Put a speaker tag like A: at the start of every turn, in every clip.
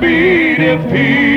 A: cannot be defeated.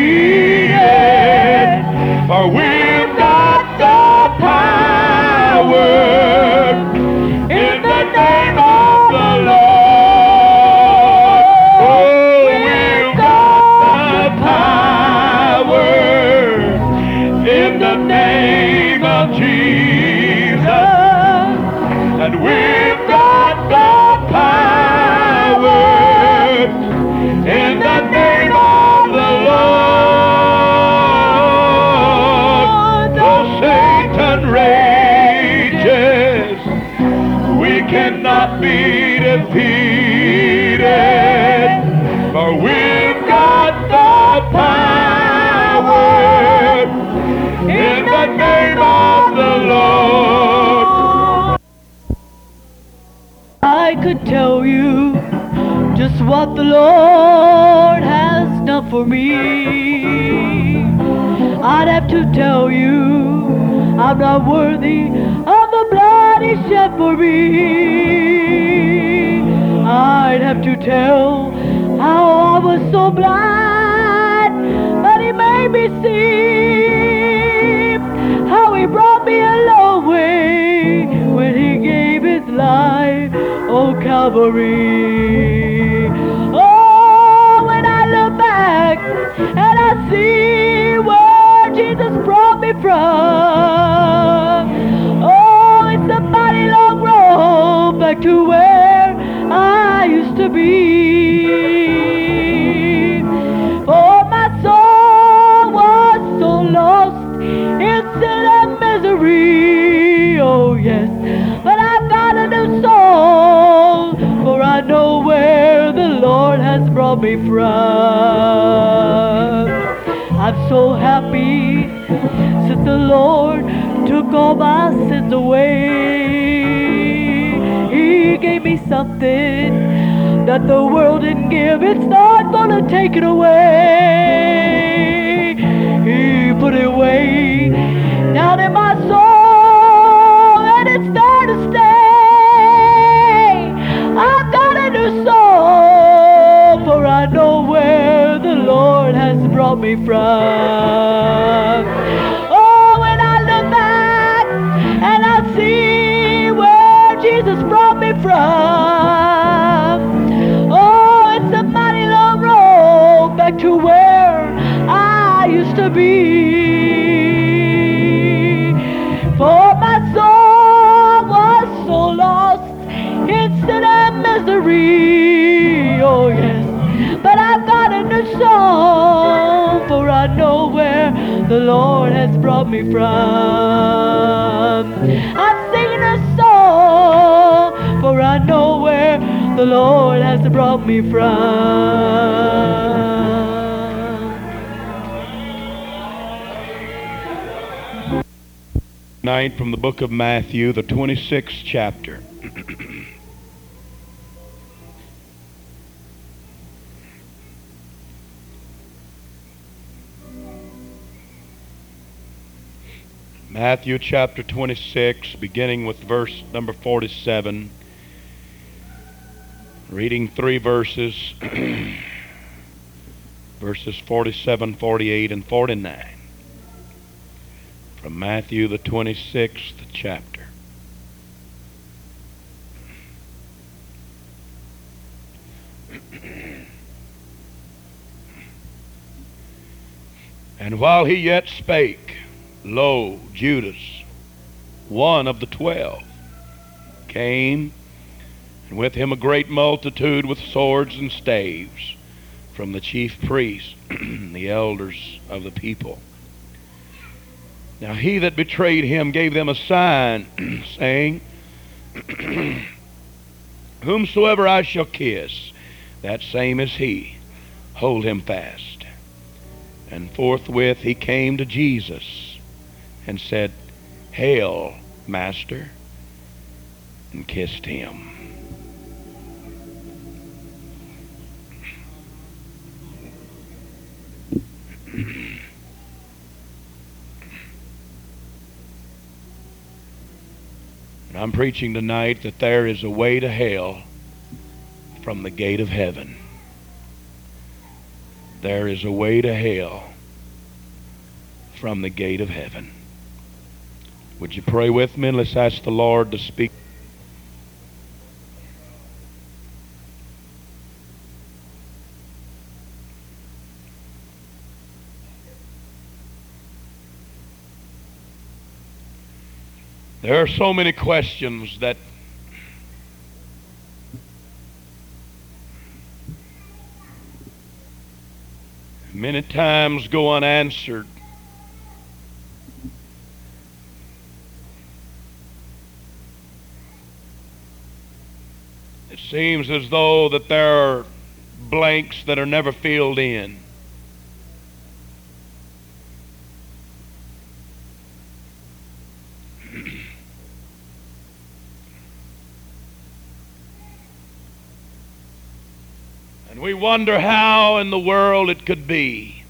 B: Tell you just what the Lord has done for me. I'd have to tell you I'm not worthy of the blood he shed for me. I'd have to tell how I was so blind, but he made me see how he brought me a long way when he gave his life, Calvary. Oh, when I look back and I see where Jesus brought me from. Oh, it's a mighty long road back to where I used to be. From. I'm so happy since the Lord took all my sins away. He gave me something that the world didn't give. It's not gonna take it away. He put it away from. Oh, when I look back and I see where Jesus brought me from. Oh, it's a mighty long road back to where the Lord has brought me from. I'm singing a song, for I know where the Lord has brought me from.
A: Night from the book of Matthew, the 26th chapter. Matthew chapter 26, beginning with verse number 47. Reading three verses, verses 47, 48, and 49 from Matthew, the 26th chapter. And while he yet spake, lo, Judas, one of the twelve, came, and with him a great multitude with swords and staves from the chief priests, the elders of the people. Now he that betrayed him gave them a sign, saying, Whomsoever I shall kiss, that same is he. Hold him fast. And forthwith he came to Jesus and said, Hail, Master, and kissed him. And I'm preaching tonight that there is a way to hell from the gate of heaven. there is a way to hell from the gate of heaven. Would you pray with me and let's ask the Lord to speak? There are so many questions that many times go unanswered. It seems as though that there are blanks that are never filled in. And we wonder how in the world it could be.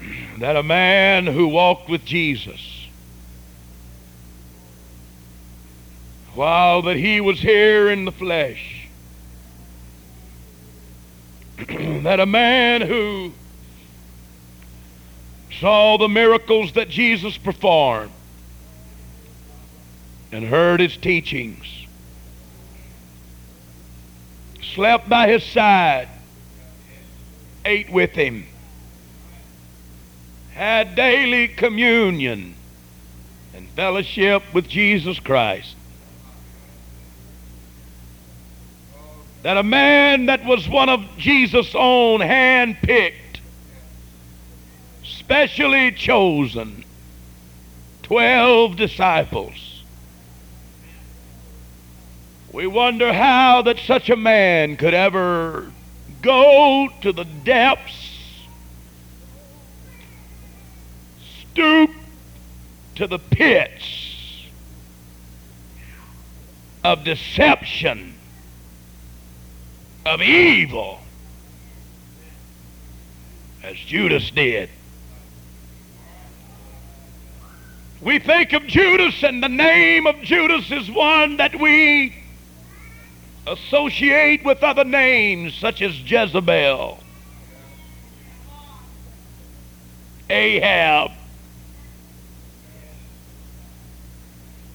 A: That a man who walked with Jesus, while that he was here in the flesh, that a man who saw the miracles that Jesus performed, and heard his teachings, slept by his side, ate with him, had daily communion and fellowship with Jesus Christ. That a man that was one of Jesus' own hand picked, specially chosen, twelve disciples, we wonder how that such a man could ever go to the depths, stoop to the pits of deception, of evil, as Judas did. We think of Judas, and the name of Judas is one that we associate with other names such as Jezebel, Ahab.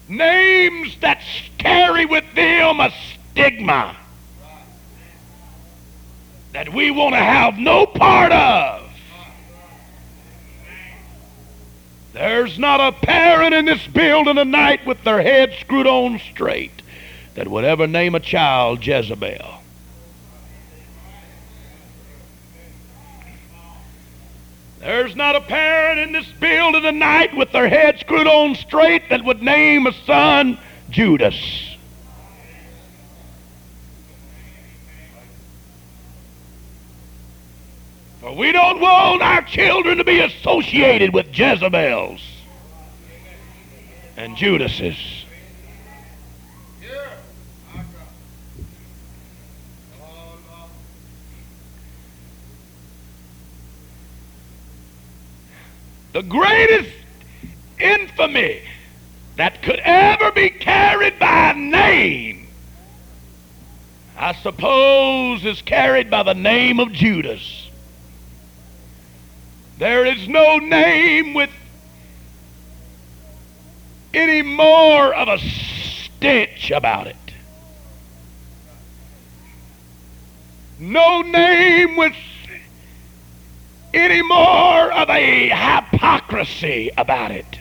A: Names that carry with them a stigma that we want to have no part of. There's not a parent in this building tonight with their head screwed on straight that would ever name a child Jezebel. There's not a parent in this building tonight with their head screwed on straight that would name a son Judas. We don't want our children to be associated with Jezebels and Judases. the greatest infamy that could ever be carried by name, I suppose, is carried by the name of Judas. There is no name with any more of a stench about it. No name with any more of a hypocrisy about it.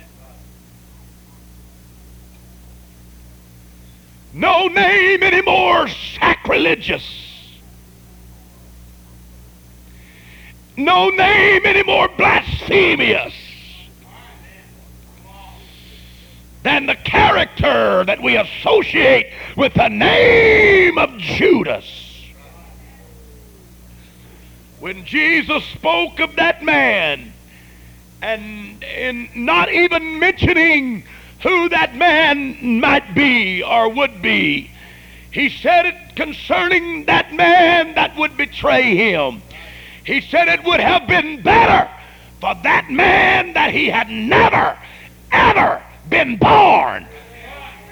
A: No name any more sacrilegious. No name any more blasphemous than the character that we associate with the name of Judas. When Jesus spoke of that man, and in not even mentioning who that man might be or would be, he said it concerning that man that would betray him. He said it would have been better for that man that he had never, ever been born,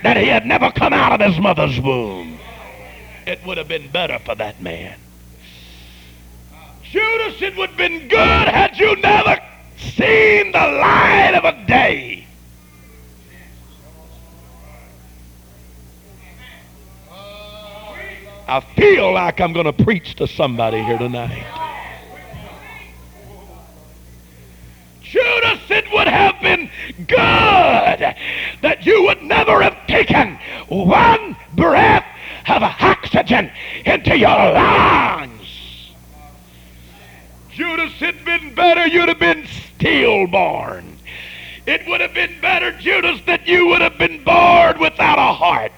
A: that he had never come out of his mother's womb. it would have been better for that man. Judas, it would have been good had you never seen the light of a day. I feel like I'm going to preach to somebody here tonight. It would have been good that you would never have taken one breath of oxygen into your lungs. Judas, it'd been better you'd have been stillborn. It would have been better, Judas, that you would have been born without a heart.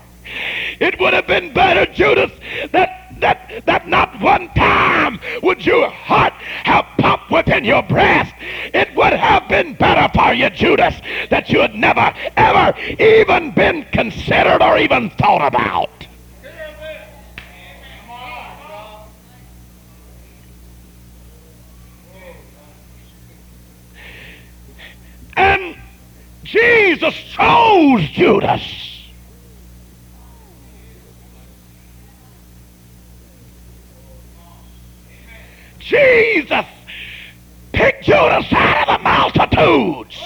A: It would have been better, Judas, that that that not one time would your heart have popped within your breast. It would have been better for you, Judas, that you had never, ever even been considered or even thought about. And Jesus chose Judas. Jesus picked Judas out of the multitudes.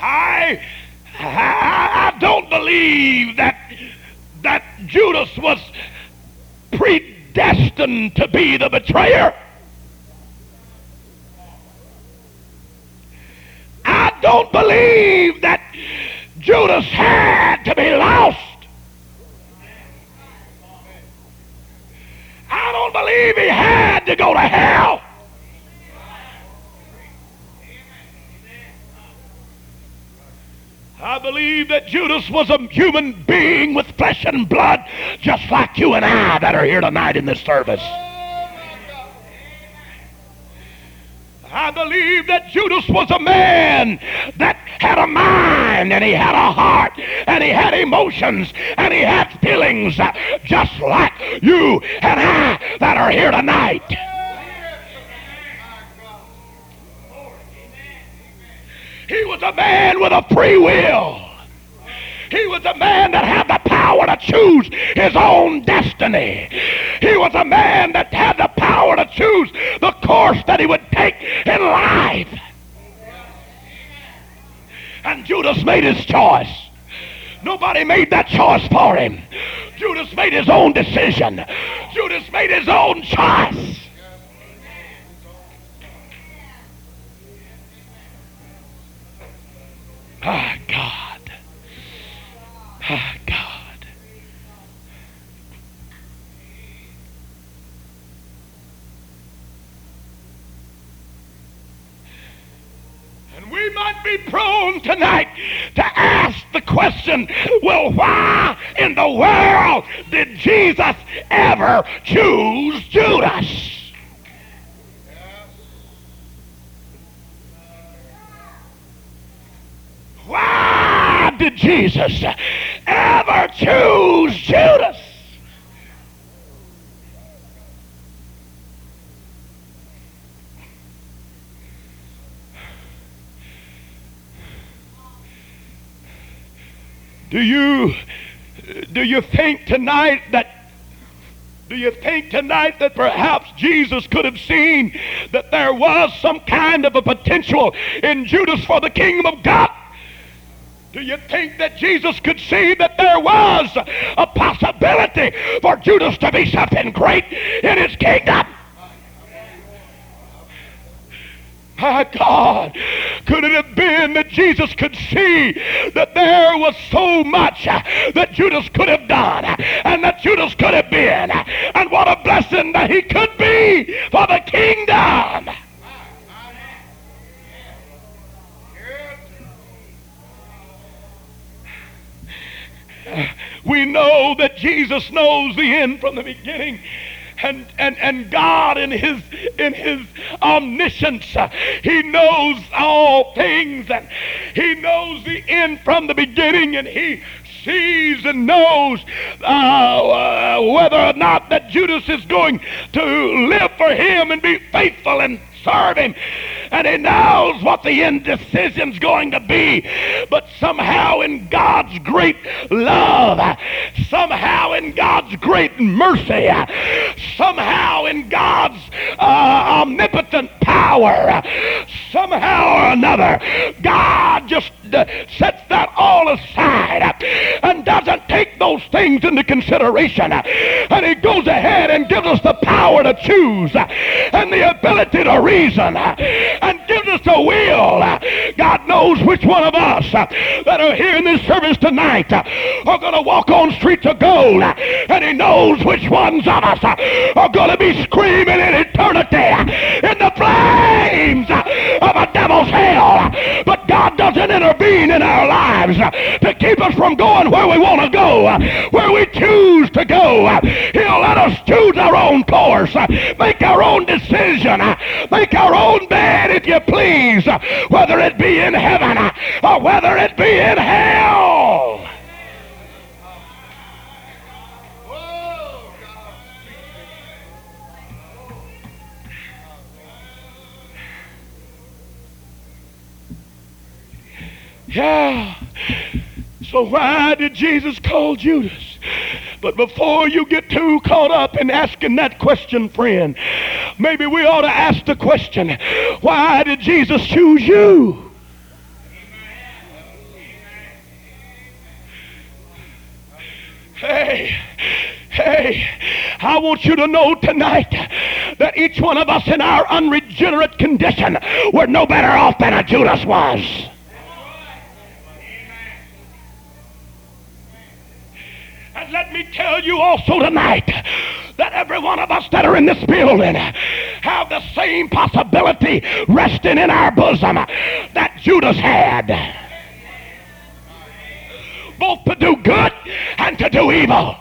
A: I, I, I don't believe that that Judas was predestined to be the betrayer. I don't believe that Judas had to be lost. I don't believe he had to go to hell. I believe that Judas was a human being with flesh and blood, just like you and I that are here tonight in this service. I believe that Judas was a man that had a mind and he had a heart and he had emotions and he had feelings uh, just like you and I that are here tonight. He was a man with a free will. He was a man that had the power to choose his own destiny. He was a man that had the power to choose the course that he would take in life. And Judas made his choice. Nobody made that choice for him. Judas made his own decision. Judas made his own choice. Ah, God. Ah, God. We might be prone tonight to ask the question, well, why in the world did Jesus ever choose Judas? Why did Jesus ever choose Judas? Do you do you think tonight that do you think tonight that perhaps Jesus could have seen that there was some kind of a potential in Judas for the kingdom of God? Do you think that Jesus could see that there was a possibility for Judas to be something great in his kingdom? My God, could it have been that Jesus could see that there was so much that Judas could have done and that Judas could have been? And what a blessing that he could be for the kingdom! We know that Jesus knows the end from the beginning. And, and, and God in his in his omniscience, uh, he knows all things and he knows the end from the beginning and he sees and knows uh, uh, whether or not that Judas is going to live for him and be faithful and serve him. And he knows what the indecision's going to be. But somehow in God's great love, somehow in God's great mercy, somehow in God's uh, omnipotent power, somehow or another, God just uh, sets that all aside and doesn't take those things into consideration. And he goes ahead and gives us the power to choose and the ability to reason and will. God knows which one of us that are here in this service tonight are going to walk on streets of gold. And he knows which ones of us are going to be screaming in eternity in the flames of a devil's hell. But God doesn't intervene in our lives to keep us from going where we want to go, where we choose to go. He'll let us choose our own course, make our own decision, make our own bed, if you please, whether it be in heaven or whether it be in hell. Yeah. So why did Jesus call Judas? But before you get too caught up in asking that question, friend, maybe we ought to ask the question, why did Jesus choose you? Hey, hey, I want you to know tonight that each one of us in our unregenerate condition, we're no better off than a Judas was. And let me tell you also tonight that every one of us that are in this building have the same possibility resting in our bosom that Judas had. Both to do good and to do evil.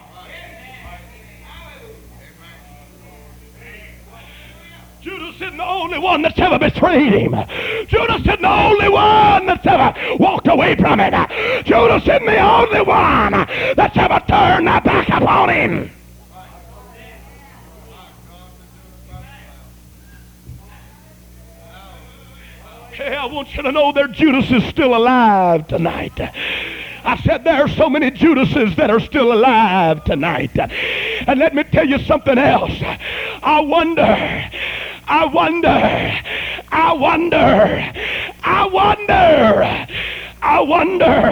A: Judas isn't the only one that's ever betrayed him. Judas isn't the only one that's ever walked away from it. Judas isn't the only one that's ever turned their back upon him. Hey, I want you to know that Judas is still alive tonight. I said there are so many Judases that are still alive tonight. And let me tell you something else. I wonder, I wonder, I wonder, I wonder. I wonder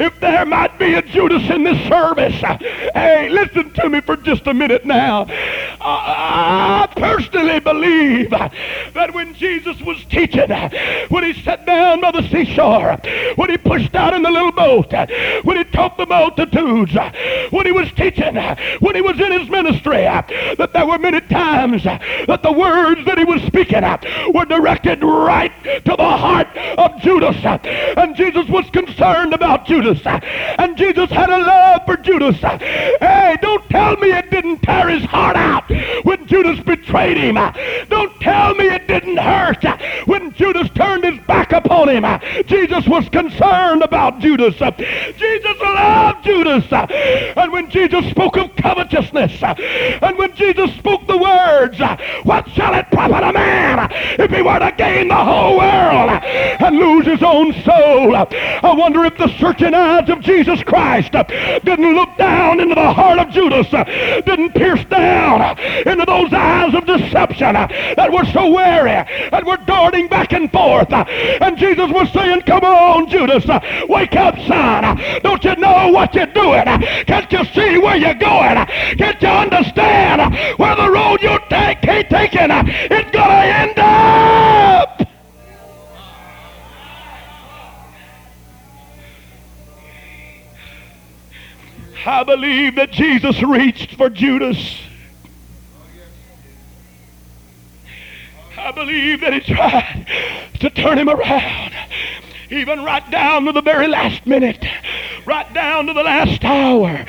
A: if there might be a Judas in this service. Hey, listen to me for just a minute now. I personally believe that when Jesus was teaching, when he sat down by the seashore, when he pushed out in the little boat, when he taught the multitudes, when he was teaching, when he was in his ministry, that there were many times that the words that he was speaking were directed right to the heart of Judas. And Jesus Jesus was concerned about Judas. And Jesus had a love for Judas. Hey, don't tell me it didn't tear his heart out when Judas betrayed him. Don't tell me it didn't hurt when Judas turned his back upon him. Jesus was concerned about Judas. Jesus loved Judas. And when Jesus spoke of covetousness, and when Jesus spoke the words, what shall it profit a man if he were to gain the whole world and lose his own soul? I wonder if the searching eyes of Jesus Christ didn't look down into the heart of Judas, didn't pierce down into those eyes of deception uh, that were so wary and were darting back and forth. Uh, and Jesus was saying, Come on, Judas, uh, wake up, son. Don't you know what you're doing? Can't you see where you're going? Can't you understand where the road you're take, taking It's to end up? I believe that Jesus reached for Judas. Believe that he tried to turn him around, even right down to the very last minute, right down to the last hour.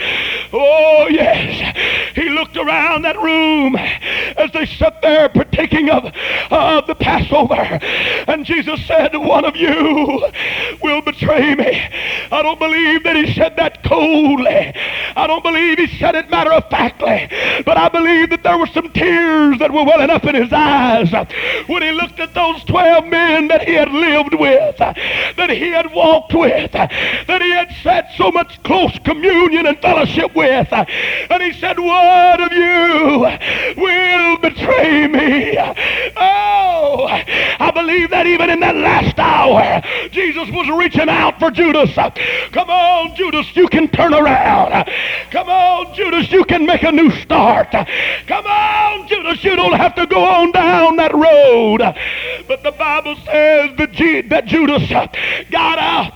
A: Oh, yes. He looked around that room as they sat there partaking of, of the Passover. And Jesus said, One of you will betray me. I don't believe that he said that coldly. I don't believe he said it matter of factly. But I believe that there were some tears that were welling up in his eyes when he looked at those those 12 men that he had lived with, that he had walked with, that he had sat so much close communion and fellowship with. And he said, One of you will betray me. Oh, I believe that even in that last hour, Jesus was reaching out for Judas. Come on, Judas, you can turn around. Come on, Judas, you can make a new start. Come on, Judas, you don't have to go on down that road. But the Bible says that, G- that Judas got up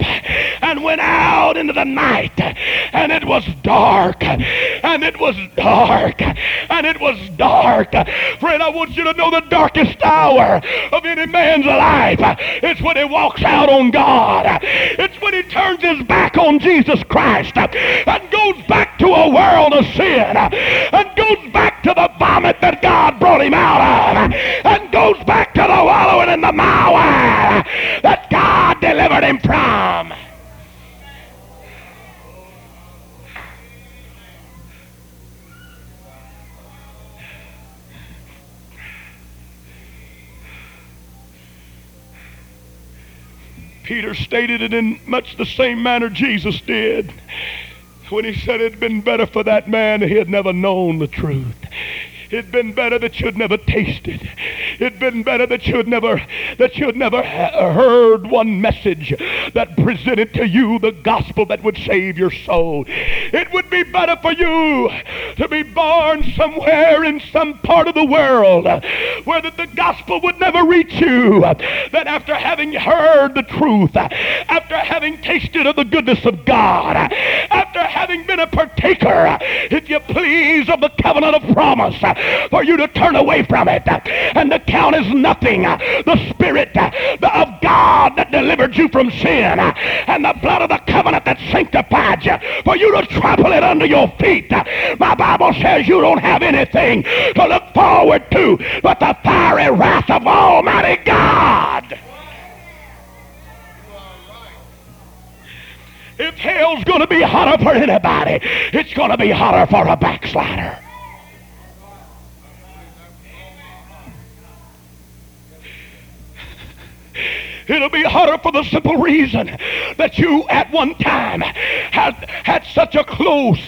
A: and went out into the night, and it was dark, and it was dark, and it was dark. Friend, I want you to know the darkest hour of any man's life. It's when he walks out on God. It's when he turns his back on Jesus Christ and goes back to a world of sin and goes back to the vomit that God brought him out of and goes back to the wallowing in the mire that God delivered him from. Peter stated it in much the same manner Jesus did when he said it'd been better for that man he had never known the truth. It'd been better that you'd never tasted. It'd been better that you'd never that you'd never heard one message that presented to you the gospel that would save your soul. It would be better for you to be born somewhere in some part of the world where that the gospel would never reach you than after having heard the truth, after having tasted of the goodness of God, after having been a partaker, if you please, of the covenant of promise for you to turn away from it and to count as nothing the Spirit of God that delivered you from sin and the blood of the covenant that sanctified you for you to trample it under your feet. My Bible says you don't have anything to look forward to but the fiery wrath of Almighty God. If hell's going to be hotter for anybody, it's going to be hotter for a backslider. you It'll be harder for the simple reason that you at one time had had such a close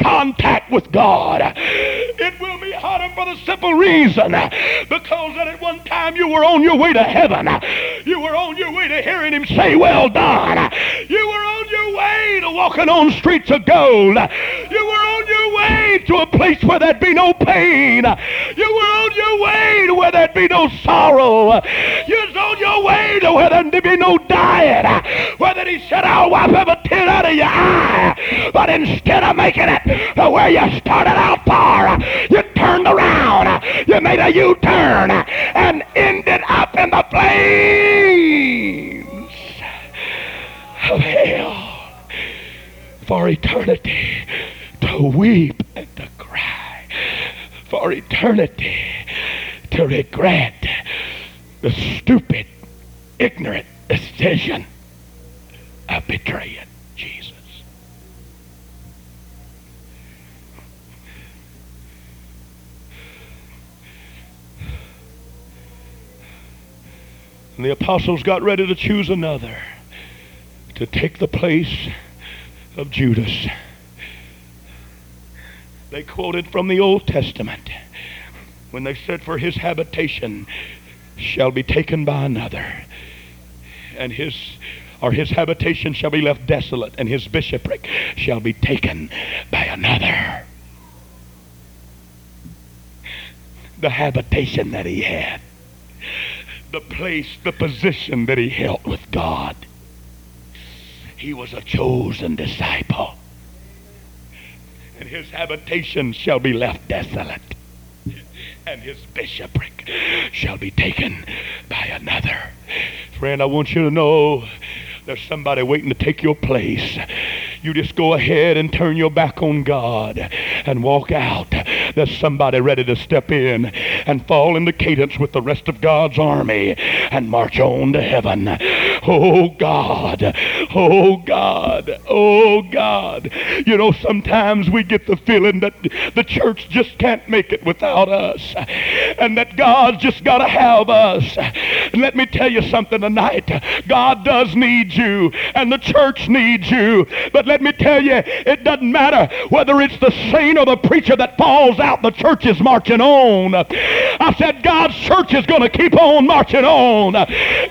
A: contact with God. It will be harder for the simple reason because that at one time you were on your way to heaven. You were on your way to hearing him say, well done. You were on your way to walking on streets of gold. You were on your way to a place where there'd be no pain. You were on your way to where there'd be no sorrow. You was on your way to where there'd be no dying. Whether he said, I'll wipe every tear out of your eye. But instead of making it to where you started out for, you turned around. You made a U-turn and ended up in the flames of hell for eternity to weep and to cry for eternity to regret the stupid, ignorant decision of betraying Jesus. And the apostles got ready to choose another to take the place of Judas. They quoted from the Old Testament when they said, For his habitation shall be taken by another, and his or his habitation shall be left desolate, and his bishopric shall be taken by another. The habitation that he had, the place, the position that he held with God. He was a chosen disciple, and his habitation shall be left desolate and his bishopric shall be taken by another. Friend, I want you to know there's somebody waiting to take your place. You just go ahead and turn your back on God and walk out. There's somebody ready to step in and fall into cadence with the rest of God's army and march on to heaven. Oh God, Oh God, oh God. You know, sometimes we get the feeling that the church just can't make it without us and that God's just got to have us. And let me tell you something tonight. God does need you and the church needs you. But let me tell you, it doesn't matter whether it's the saint or the preacher that falls out, the church is marching on. I said, God's church is going to keep on marching on.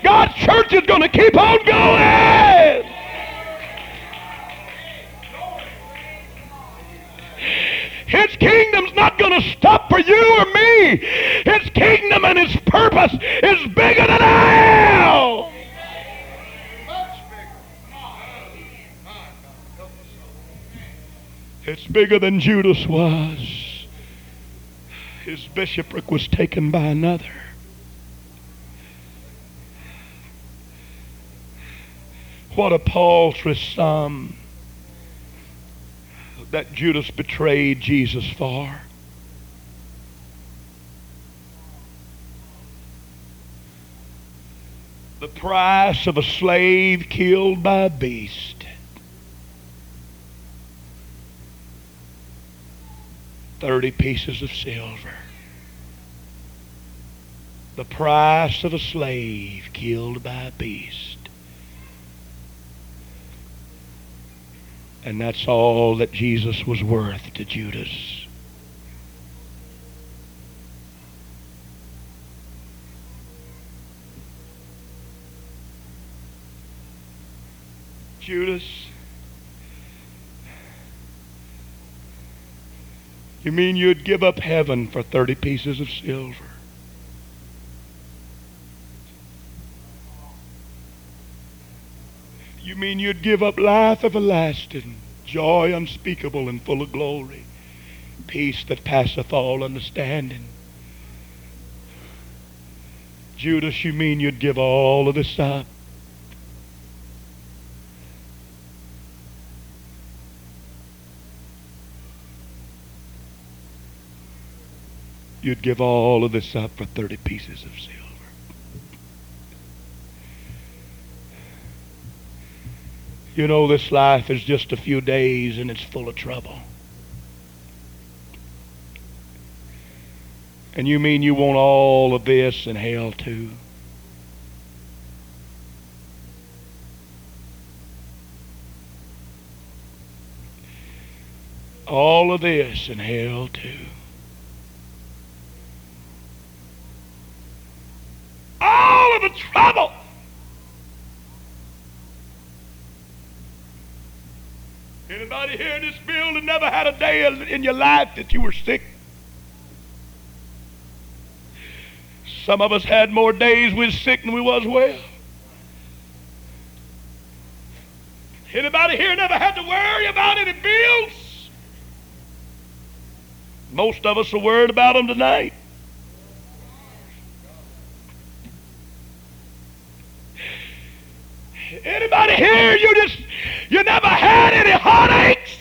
A: God's church is going to keep on going. His kingdom's not going to stop for you or me. His kingdom and his purpose is bigger than hell. It's bigger than Judas was. His bishopric was taken by another. What a paltry sum that Judas betrayed Jesus for. The price of a slave killed by a beast. Thirty pieces of silver. The price of a slave killed by a beast. And that's all that Jesus was worth to Judas. Judas, you mean you'd give up heaven for 30 pieces of silver? You mean you'd give up life everlasting, joy unspeakable and full of glory, peace that passeth all understanding? Judas, you mean you'd give all of this up? You'd give all of this up for 30 pieces of silver. You know, this life is just a few days and it's full of trouble. And you mean you want all of this and hell too? All of this and hell too. All of the trouble. Anybody here in this building never had a day in your life that you were sick? Some of us had more days we was sick than we was well. Anybody here never had to worry about any bills? Most of us are worried about them tonight. Anybody here, you just, you never had any heartaches?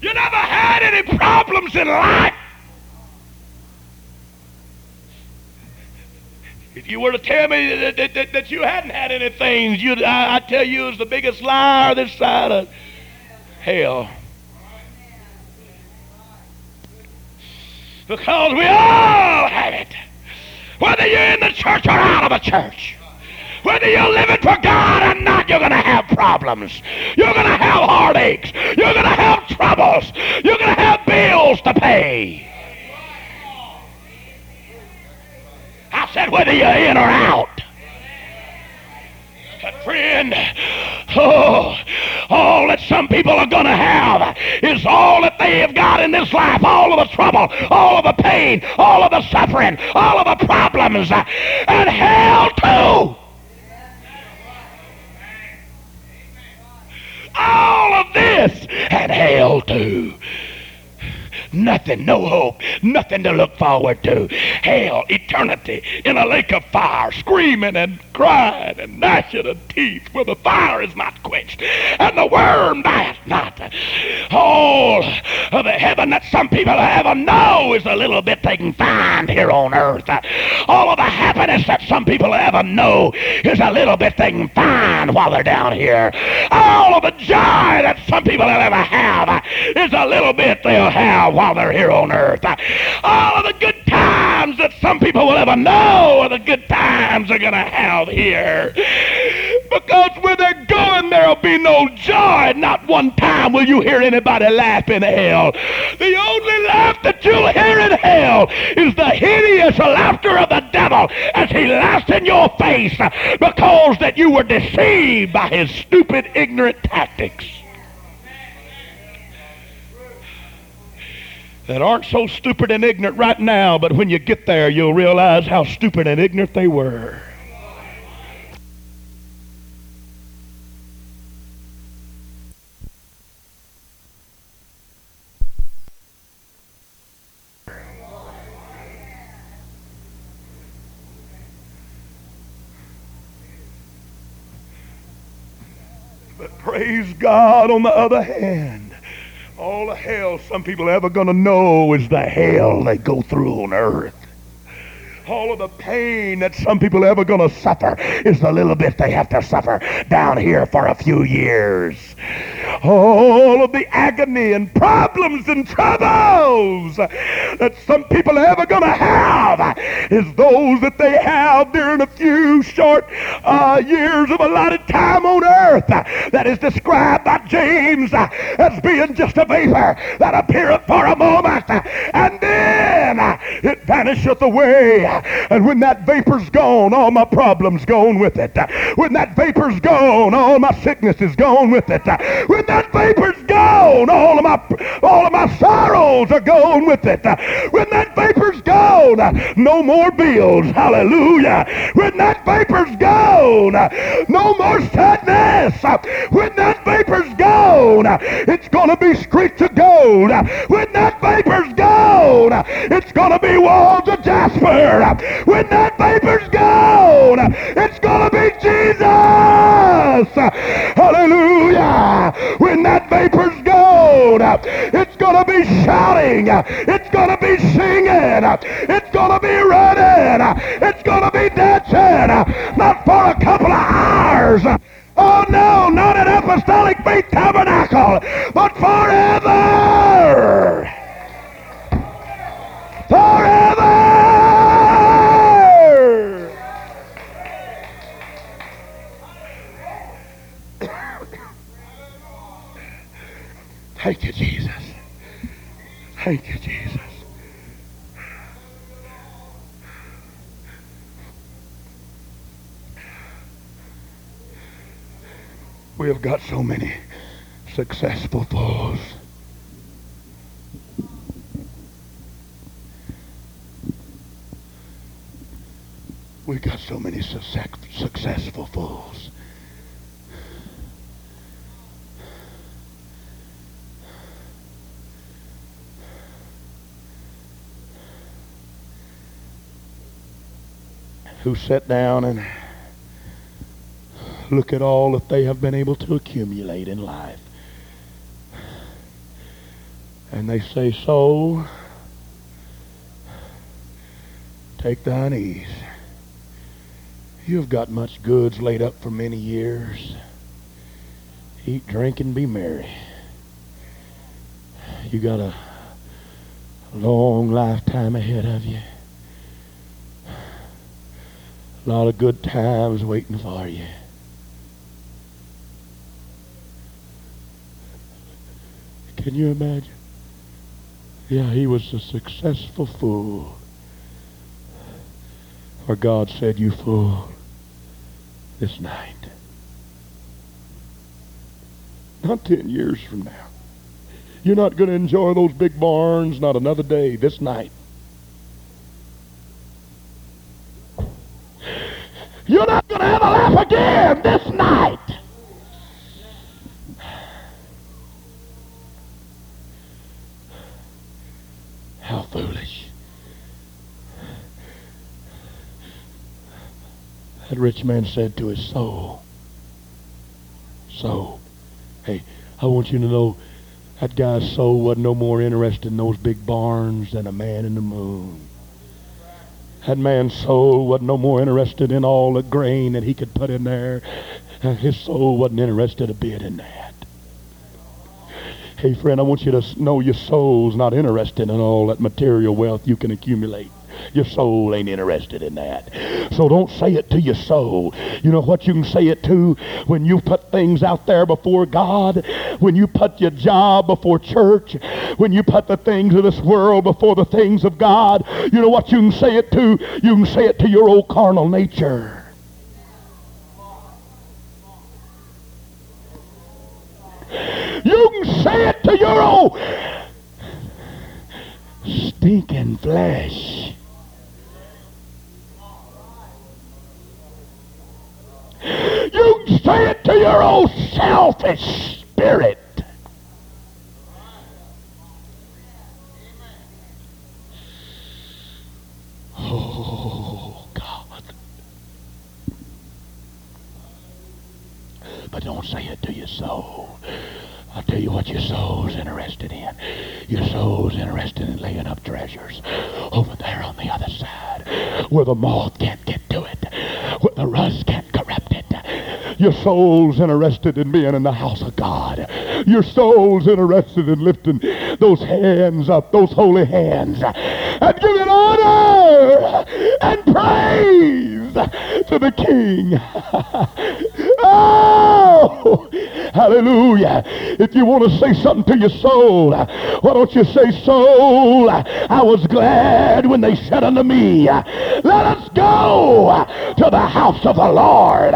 A: You never had any problems in life? If you were to tell me that, that, that, that you hadn't had any things, you'd, I, I tell you, it's the biggest liar this side of hell. Because we all have it. Whether you're in the church or out of the church. Whether you're living for God or not, you're going to have problems. You're going to have heartaches. You're going to have troubles. You're going to have bills to pay. I said whether you're in or out. Friend, oh, all that some people are going to have is all that they have got in this life. All of the trouble, all of the pain, all of the suffering, all of the problems, and hell too. All of this and hell too. Nothing, no hope, nothing to look forward to. Hell, eternity in a lake of fire, screaming and crying and gnashing of teeth, where the fire is not quenched and the worm dieth not. All of the heaven that some people ever know is a little bit they can find here on earth. All of the happiness that some people ever know is a little bit they can find while they're down here. All of the joy that some people ever have is a little bit they'll have while they're here on earth. All of the good times that some people will ever know are the good times they're going to have here. Because when they're going, there'll be no joy. Not one time will you hear anybody laugh in hell. The only laugh that you'll hear in hell is the hideous laughter of the devil as he laughs in your face because that you were deceived by his stupid, ignorant tactics. That aren't so stupid and ignorant right now, but when you get there, you'll realize how stupid and ignorant they were. But praise God on the other hand. All the hell some people are ever going to know is the hell they go through on earth. All of the pain that some people are ever going to suffer is the little bit they have to suffer down here for a few years. All of the agony and problems and troubles that some people are ever going to have is those that they have during a few short uh, years of allotted time on earth that is described by James as being just a vapor that appeareth for a moment and then it vanisheth away. And when that vapor's gone, all my problems gone with it. When that vapor's gone, all my sickness is gone with it. When that vapor's gone, all of my all of my sorrows are gone with it. When that vapor's gone, no more bills. Hallelujah. When that vapor's gone, no more sadness. When that vapor's gone, it's gonna be streets of gold. When that vapor's gone, it's gonna be walls of jasper. When that vapor's gone, it's gonna be Jesus. Hallelujah. When that vapor's gone, it's gonna be shouting. It's gonna be singing. It's gonna be running. It's gonna be dancing. Not for a couple of hours. Oh no, not an apostolic faith tabernacle, but forever. Forever. Thank you, Jesus. Thank you, Jesus. We have got so many successful fools. We've got so many success, successful fools. Who sit down and look at all that they have been able to accumulate in life. And they say, Soul, take thine ease. You have got much goods laid up for many years. Eat, drink, and be merry. You got a long lifetime ahead of you. A lot of good times waiting for you. Can you imagine? Yeah, he was a successful fool. For God said, You fool, this night. Not ten years from now. You're not going to enjoy those big barns, not another day, this night. You're not going to have a laugh again this night. How foolish. That rich man said to his soul, Soul, hey, I want you to know that guy's soul wasn't no more interested in those big barns than a man in the moon. That man's soul wasn't no more interested in all the grain that he could put in there. His soul wasn't interested a bit in that. Hey, friend, I want you to know your soul's not interested in all that material wealth you can accumulate. Your soul ain't interested in that. So don't say it to your soul. You know what you can say it to when you put things out there before God, when you put your job before church, when you put the things of this world before the things of God. You know what you can say it to? You can say it to your old carnal nature. You can say it to your old stinking flesh. You can say it to your old selfish spirit. Oh, God. But don't say it to your soul. I'll tell you what your soul's interested in. Your soul's interested in laying up treasures over there on the other side where the moth can't get to it, where the rust can't corrupt. Your soul's interested in being in the house of God. Your soul's interested in lifting those hands up, those holy hands, and giving honor and praise to the King. oh, hallelujah. If you want to say something to your soul, why don't you say, Soul, I was glad when they said unto me, Let us go to the house of the Lord.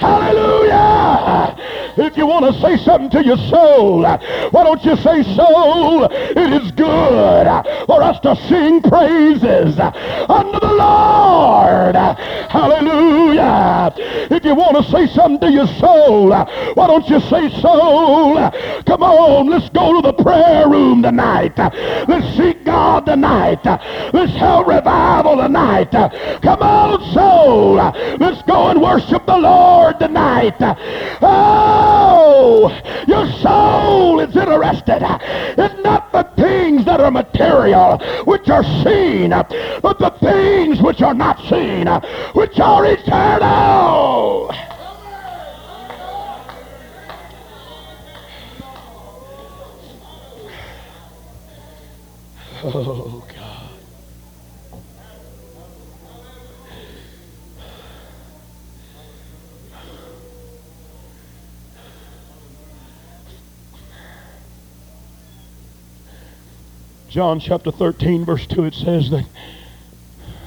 A: Hallelujah. If you want to say something to your soul, why don't you say, Soul, it is good for us to sing praises unto the Lord. Hallelujah. If you want to say something to your soul, why don't you say, Soul, come on, let's go to the prayer room tonight. Let's seek God tonight. Let's have revival tonight. Come on, soul. Let's go and worship the Lord tonight. Oh, your soul is interested. It's not the things that are material, which are seen, but the things which are not seen, which are eternal. Oh, God. John chapter 13, verse 2, it says that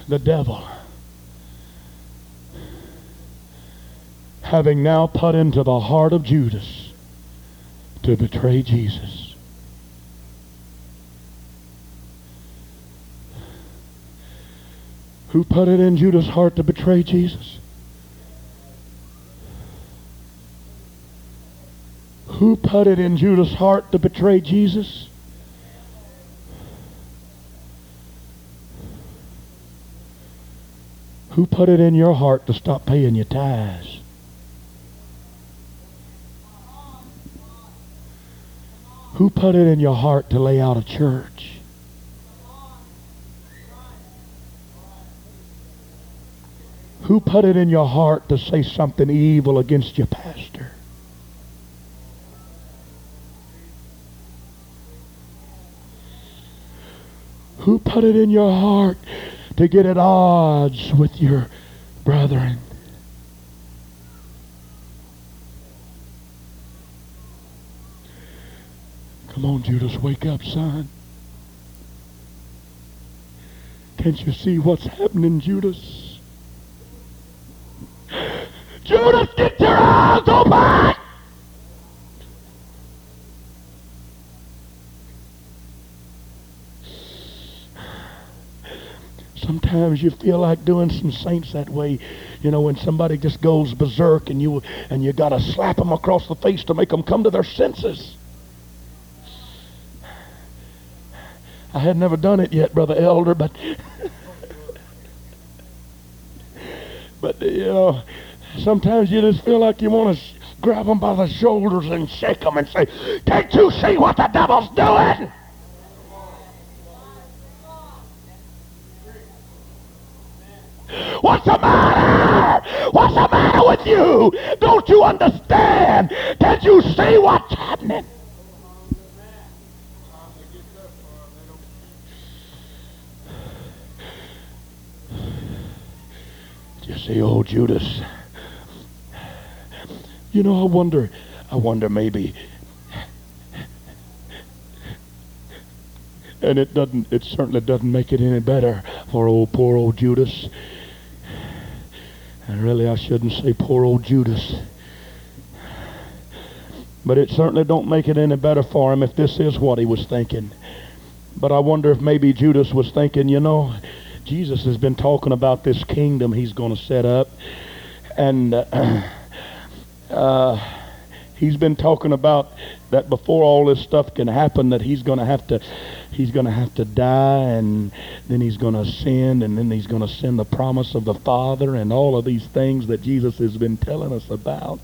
A: the devil, having now put into the heart of Judas to betray Jesus, Who put it in Judas' heart to betray Jesus? Who put it in Judas' heart to betray Jesus? Who put it in your heart to stop paying your tithes? Who put it in your heart to lay out a church? Who put it in your heart to say something evil against your pastor? Who put it in your heart to get at odds with your brethren? Come on, Judas, wake up, son. Can't you see what's happening, Judas? Judas, get your eyes open! Sometimes you feel like doing some saints that way, you know, when somebody just goes berserk and you and you got to slap them across the face to make them come to their senses. I had never done it yet, brother elder, but But, you know, sometimes you just feel like you want to grab them by the shoulders and shake them and say, Can't you see what the devil's doing? What's the matter? What's the matter with you? Don't you understand? Can't you see what's happening? You see, old Judas. You know, I wonder, I wonder maybe. And it doesn't, it certainly doesn't make it any better for old, poor old Judas. And really, I shouldn't say poor old Judas. But it certainly don't make it any better for him if this is what he was thinking. But I wonder if maybe Judas was thinking, you know, Jesus has been talking about this kingdom he's going to set up. And uh, uh, he's been talking about that before all this stuff can happen that he's going to have to he's going to have to die and then he's going to ascend and then he's going to send the promise of the father and all of these things that jesus has been telling us about.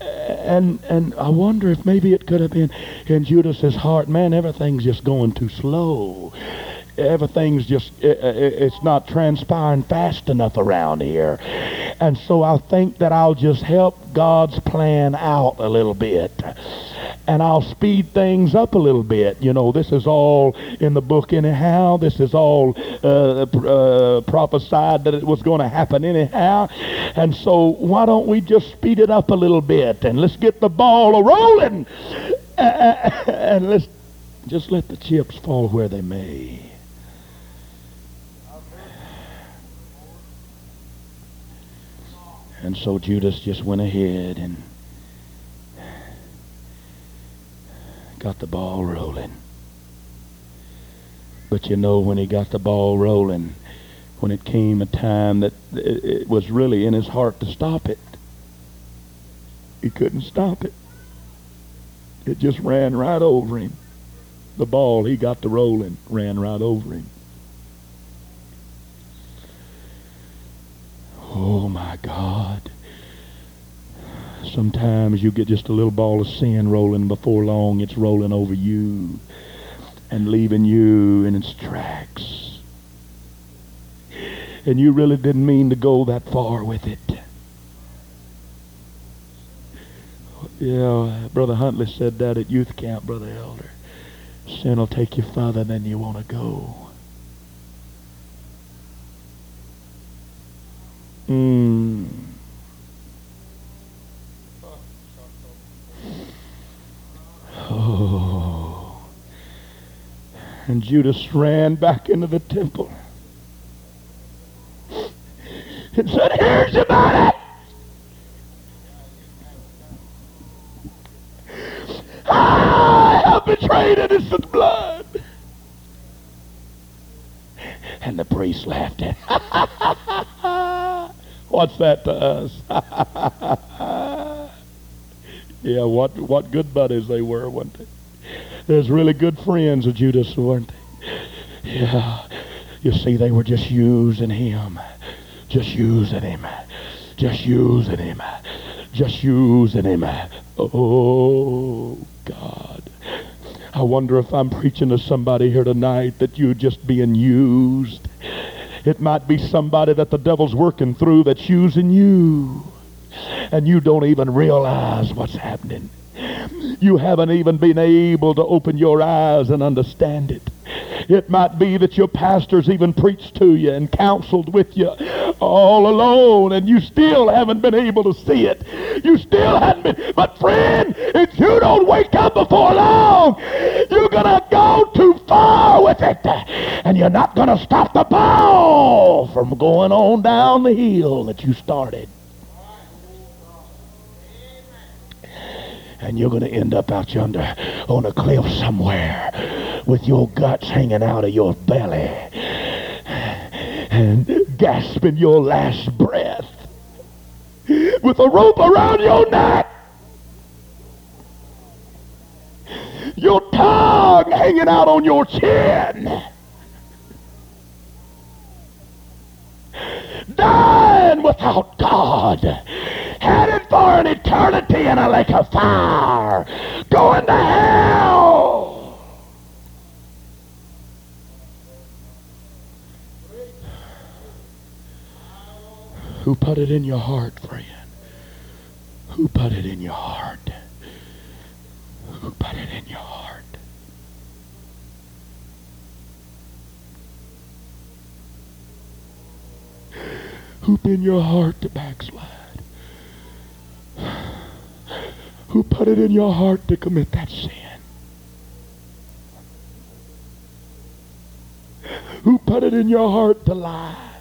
A: And and i wonder if maybe it could have been in judas's heart man everything's just going too slow. Everything's just it, it's not transpiring fast enough around here and so i think that i'll just help god's plan out a little bit and I'll speed things up a little bit. You know, this is all in the book anyhow. This is all uh, uh, prophesied that it was going to happen anyhow. And so why don't we just speed it up a little bit and let's get the ball rolling and let's just let the chips fall where they may. And so Judas just went ahead and got the ball rolling. But you know, when he got the ball rolling, when it came a time that it was really in his heart to stop it, he couldn't stop it. It just ran right over him. The ball he got to rolling ran right over him. Oh my God. Sometimes you get just a little ball of sin rolling before long it's rolling over you and leaving you in its tracks. And you really didn't mean to go that far with it. Yeah, Brother Huntley said that at youth camp, Brother Elder. Sin will take you farther than you want to go. Mm. And Judas ran back into the temple and said, Here's your money. I have betrayed innocent blood. And the priest laughed at What's that to us? yeah, what what good buddies they were, weren't they? There's really good friends of Judas, weren't they? Yeah. You see, they were just using him. Just using him. Just using him. Just using him. Oh, God. I wonder if I'm preaching to somebody here tonight that you're just being used. It might be somebody that the devil's working through that's using you. And you don't even realize what's happening. You haven't even been able to open your eyes and understand it. It might be that your pastor's even preached to you and counseled with you all alone and you still haven't been able to see it. You still haven't been. But friend, if you don't wake up before long, you're going to go too far with it. And you're not going to stop the ball from going on down the hill that you started. And you're going to end up out yonder on a cliff somewhere with your guts hanging out of your belly and gasping your last breath with a rope around your neck. Your tongue hanging out on your chin. Man without God, headed for an eternity in a lake of fire, going to hell. Who put it in your heart, friend? Who put it in your heart? Who put it in your heart? Who in your heart to backslide? Who put it in your heart to commit that sin? Who put it in your heart to lie?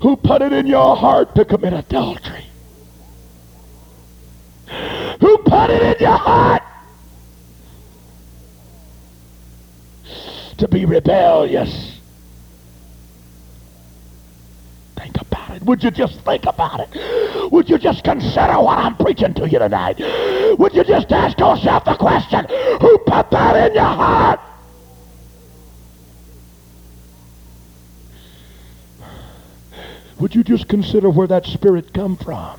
A: Who put it in your heart to commit adultery? Who put it in your heart to be rebellious? Think about it. Would you just think about it? Would you just consider what I'm preaching to you tonight? Would you just ask yourself the question, who put that in your heart? Would you just consider where that spirit come from?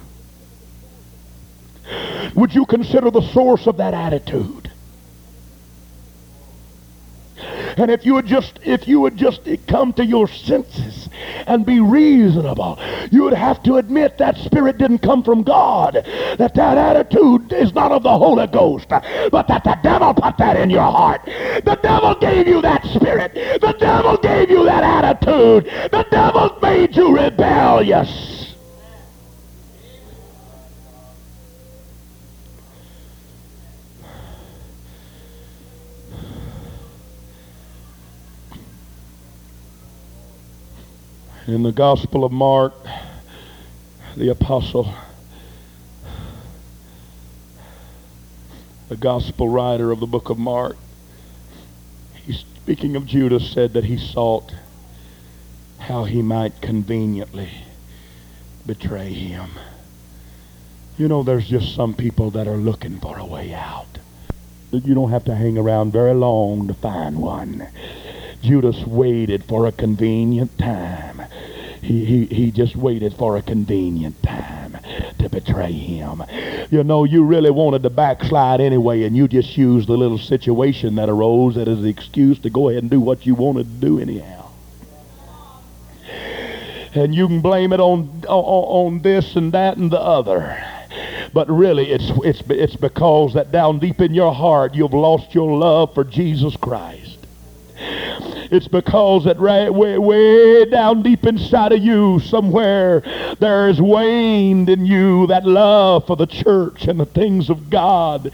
A: Would you consider the source of that attitude? And if you would just if you would just come to your senses and be reasonable, you would have to admit that spirit didn't come from God. That that attitude is not of the Holy Ghost, but that the devil put that in your heart. The devil gave you that spirit. The devil gave you that attitude. The devil made you rebellious. In the Gospel of Mark, the apostle, the gospel writer of the book of Mark, he's speaking of Judas, said that he sought how he might conveniently betray him. You know, there's just some people that are looking for a way out. You don't have to hang around very long to find one. Judas waited for a convenient time. He, he, he just waited for a convenient time to betray him. You know, you really wanted to backslide anyway, and you just used the little situation that arose as an excuse to go ahead and do what you wanted to do anyhow. And you can blame it on, on, on this and that and the other. But really, it's, it's, it's because that down deep in your heart, you've lost your love for Jesus Christ. It's because that right way, way down deep inside of you, somewhere, there's waned in you that love for the church and the things of God.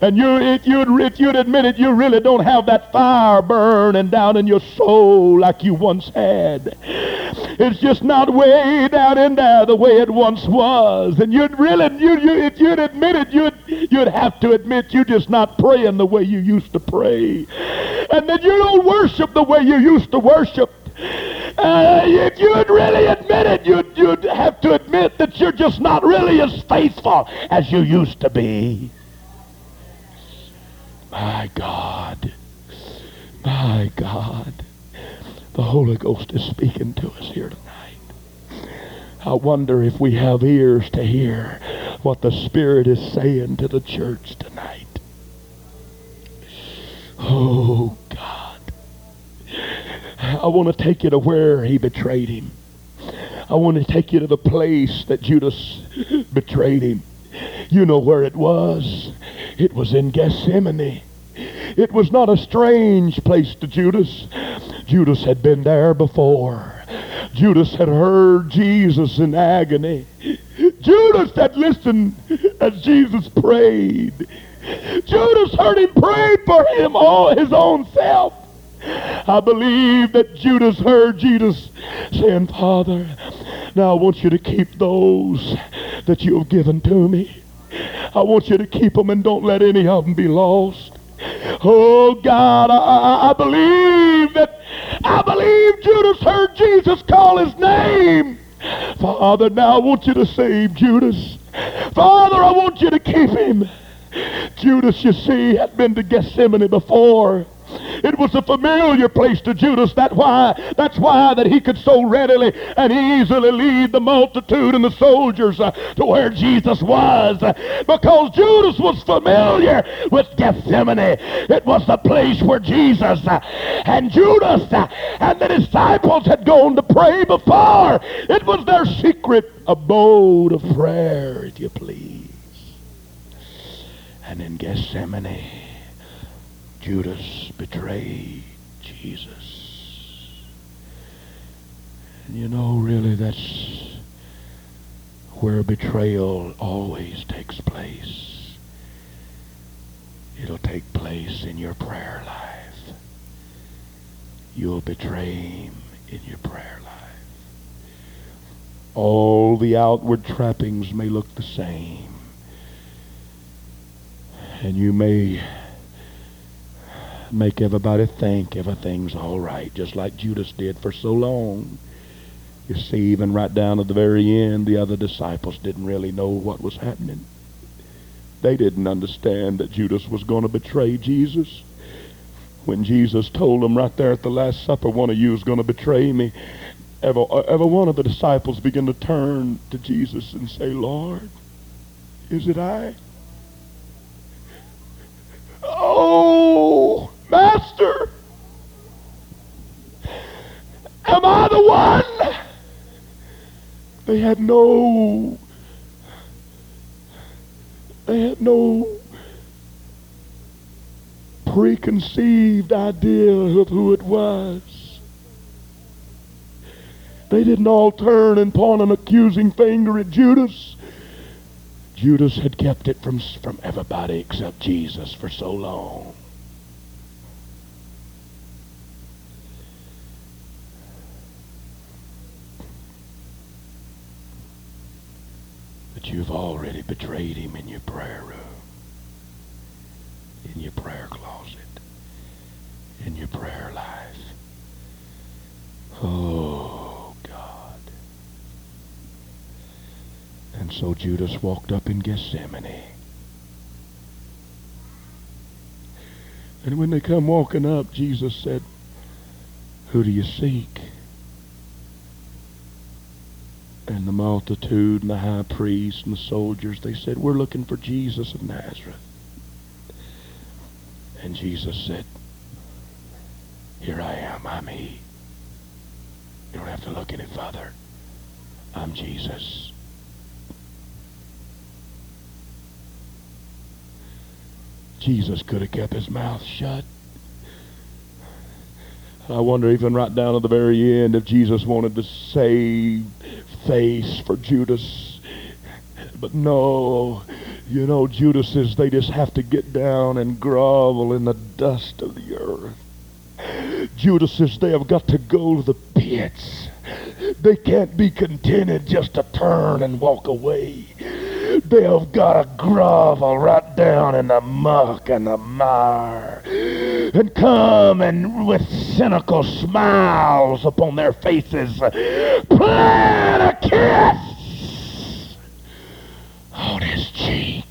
A: And you, if you'd, if you'd admit it, you really don't have that fire burning down in your soul like you once had. It's just not way down in there the way it once was. And you'd really, you, you, if you'd admit it, you'd, you'd have to admit you're just not praying the way you used to pray. And then you don't worship the way you used to worship. Uh, if you'd really admit it, you'd, you'd have to admit that you're just not really as faithful as you used to be. My God. My God. The Holy Ghost is speaking to us here tonight. I wonder if we have ears to hear what the Spirit is saying to the church tonight. Oh, God. I want to take you to where he betrayed him. I want to take you to the place that Judas betrayed him. You know where it was. It was in Gethsemane. It was not a strange place to Judas. Judas had been there before. Judas had heard Jesus in agony. Judas had listened as Jesus prayed. Judas heard him pray for him all his own self. I believe that Judas heard Jesus saying, Father, now I want you to keep those that you have given to me. I want you to keep them and don't let any of them be lost. Oh God, I, I believe that, I believe Judas heard Jesus call his name. Father, now I want you to save Judas. Father, I want you to keep him. Judas, you see, had been to Gethsemane before. It was a familiar place to Judas. That's why, that's why that he could so readily and easily lead the multitude and the soldiers uh, to where Jesus was. because Judas was familiar with Gethsemane. It was the place where Jesus uh, and Judas uh, and the disciples had gone to pray before. It was their secret abode of prayer, if you please. And in Gethsemane, Judas betrayed Jesus. And you know, really, that's where betrayal always takes place. It'll take place in your prayer life. You'll betray him in your prayer life. All the outward trappings may look the same. And you may make everybody think everything's all right, just like Judas did for so long. You see, even right down to the very end, the other disciples didn't really know what was happening. They didn't understand that Judas was going to betray Jesus. When Jesus told them right there at the Last Supper, one of you is going to betray me, every, every one of the disciples began to turn to Jesus and say, Lord, is it I? Oh, Master, am I the one? They had no, they had no preconceived idea of who it was. They didn't all turn and point an accusing finger at Judas. Judas had kept it from, from everybody except Jesus for so long. You've already betrayed him in your prayer room, in your prayer closet, in your prayer life. Oh, God. And so Judas walked up in Gethsemane. And when they come walking up, Jesus said, Who do you seek? And the multitude and the high priest and the soldiers, they said, We're looking for Jesus of Nazareth. And Jesus said, Here I am, I'm he. You don't have to look any further. I'm Jesus. Jesus could have kept his mouth shut. I wonder even right down to the very end if Jesus wanted to save face for Judas. But no, you know, Judases, they just have to get down and grovel in the dust of the earth. Judases, they have got to go to the pits. They can't be contented just to turn and walk away. They have got to grovel right down in the muck and the mire and come and with cynical smiles upon their faces plant a kiss on his cheek.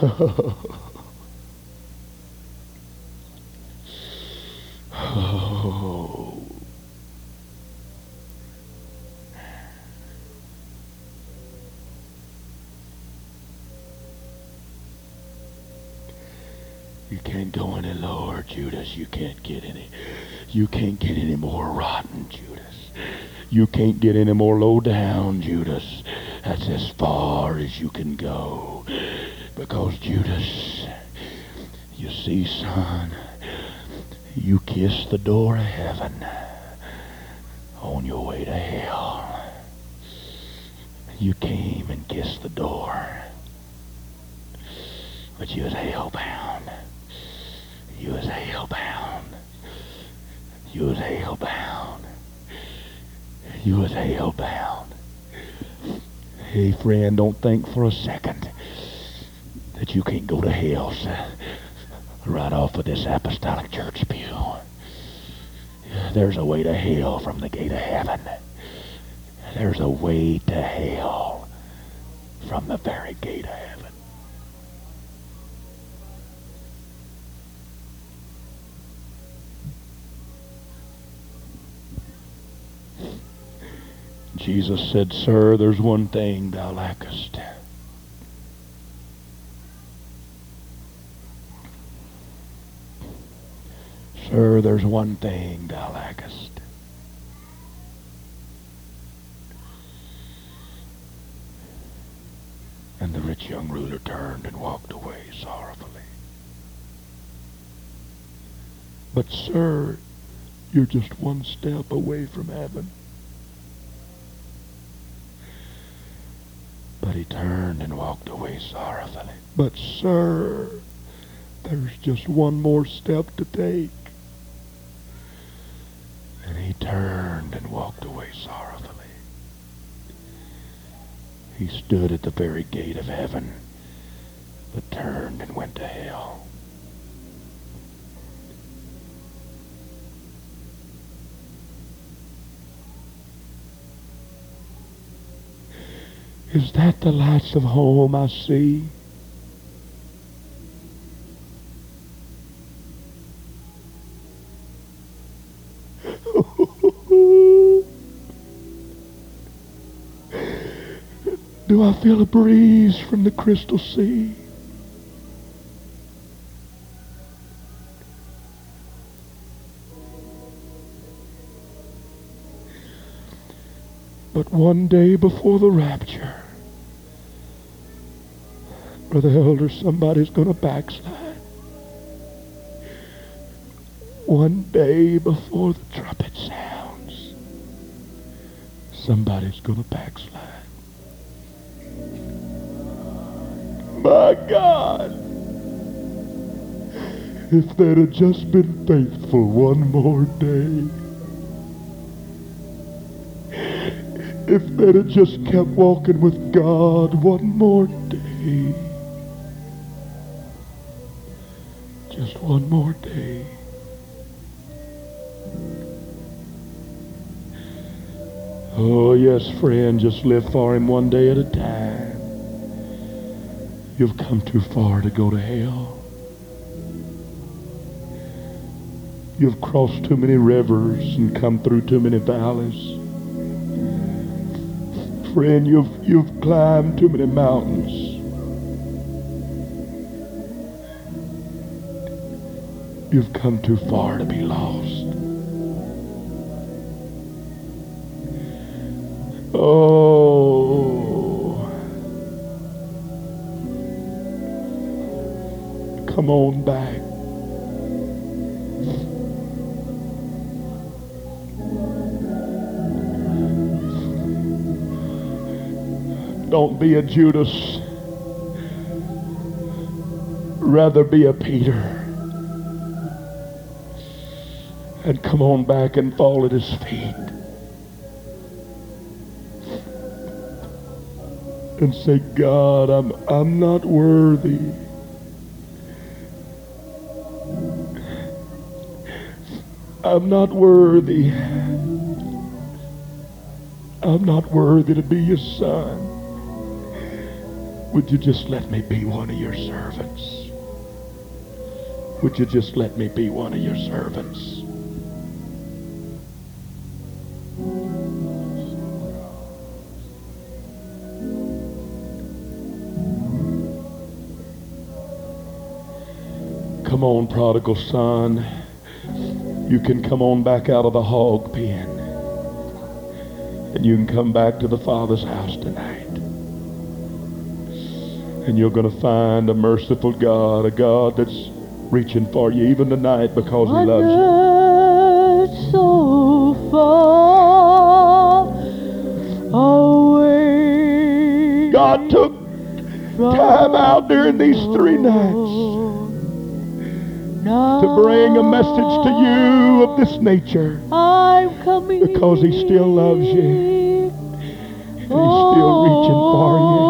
A: Judas. You can't get any. You can't get any more rotten, Judas. You can't get any more low down, Judas. That's as far as you can go. Because, Judas, you see, son, you kissed the door of heaven on your way to hell. You came and kissed the door. But you was hell-bound. You was hell-bound. You was hell-bound. You was hell-bound. Hey, friend, don't think for a second that you can't go to hell sir, right off of this apostolic church pew. there's a way to hell from the gate of heaven. There's a way to hell from the very gate of heaven. Jesus said, Sir, there's one thing thou lackest. Sir, there's one thing thou lackest. And the rich young ruler turned and walked away sorrowfully. But, sir, you're just one step away from heaven. But he turned and walked away sorrowfully. But, sir, there's just one more step to take. And he turned and walked away sorrowfully. He stood at the very gate of heaven, but turned and went to hell. Is that the lights of home I see? Do I feel a breeze from the crystal sea? But one day before the rapture, Brother Elder, somebody's going to backslide. One day before the trumpet sounds, somebody's going to backslide. My God, if they'd have just been faithful one more day. if they'd have just kept walking with God one more day. One more day. Oh, yes, friend, just live for Him one day at a time. You've come too far to go to hell. You've crossed too many rivers and come through too many valleys. Friend, you've, you've climbed too many mountains. You've come too far to be lost. Oh. Come on back. Don't be a Judas. Rather be a Peter. And come on back and fall at his feet. And say, God, I'm, I'm not worthy. I'm not worthy. I'm not worthy to be your son. Would you just let me be one of your servants? Would you just let me be one of your servants? Come on, prodigal son. You can come on back out of the hog pen. And you can come back to the Father's house tonight. And you're going to find a merciful God, a God that's reaching for you even tonight because he loves you.
B: So far away.
A: God took time out during these three nights to bring a message to you of this nature
B: I'm coming
A: because he still loves you. And he's still reaching for you.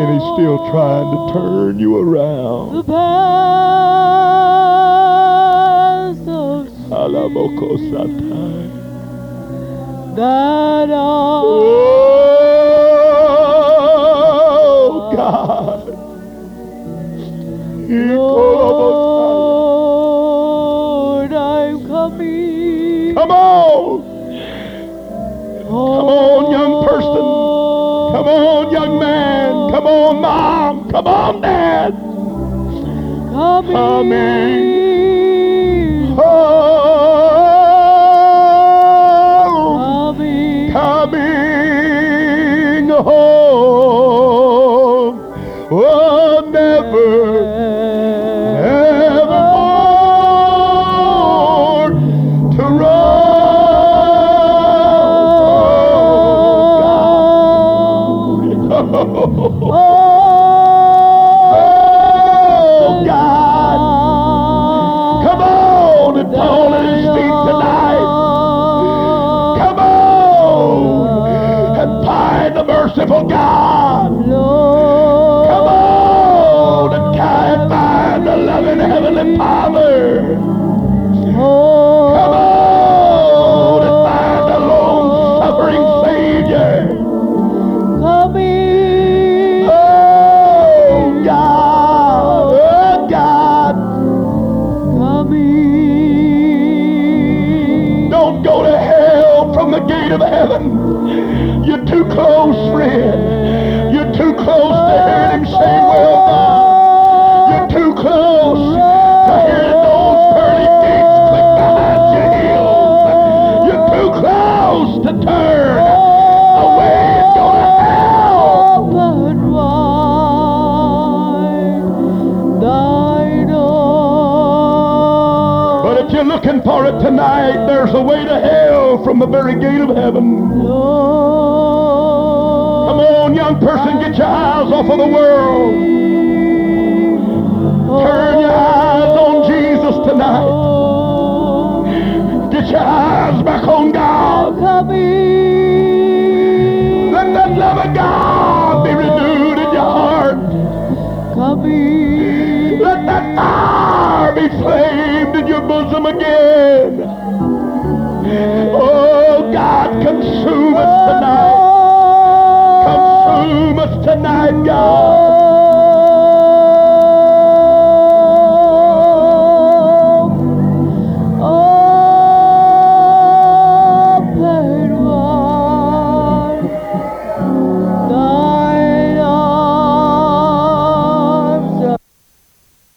A: And he's still trying to turn you
B: The
A: around.
B: of
A: Alabokosatai.
B: that I,
A: oh, on, mom. Come on, dad.
B: Coming.
A: Coming. Oh, heaven. You're too close, friend. You're too close to hearing him say, well done. You're too close to hearing those pearly gates click behind your heels. You're too close to turn away and go to hell.
B: But why thine own
A: But if you're looking for it tonight, there's a way to hell from the very gate of heaven. Come on, young person, get your eyes off of the world. Turn your eyes on Jesus tonight. Get your eyes back on God. Let that love of God be renewed in your heart. Let that fire be flamed in your bosom again. Oh, God, consume us tonight. Consume us tonight, God.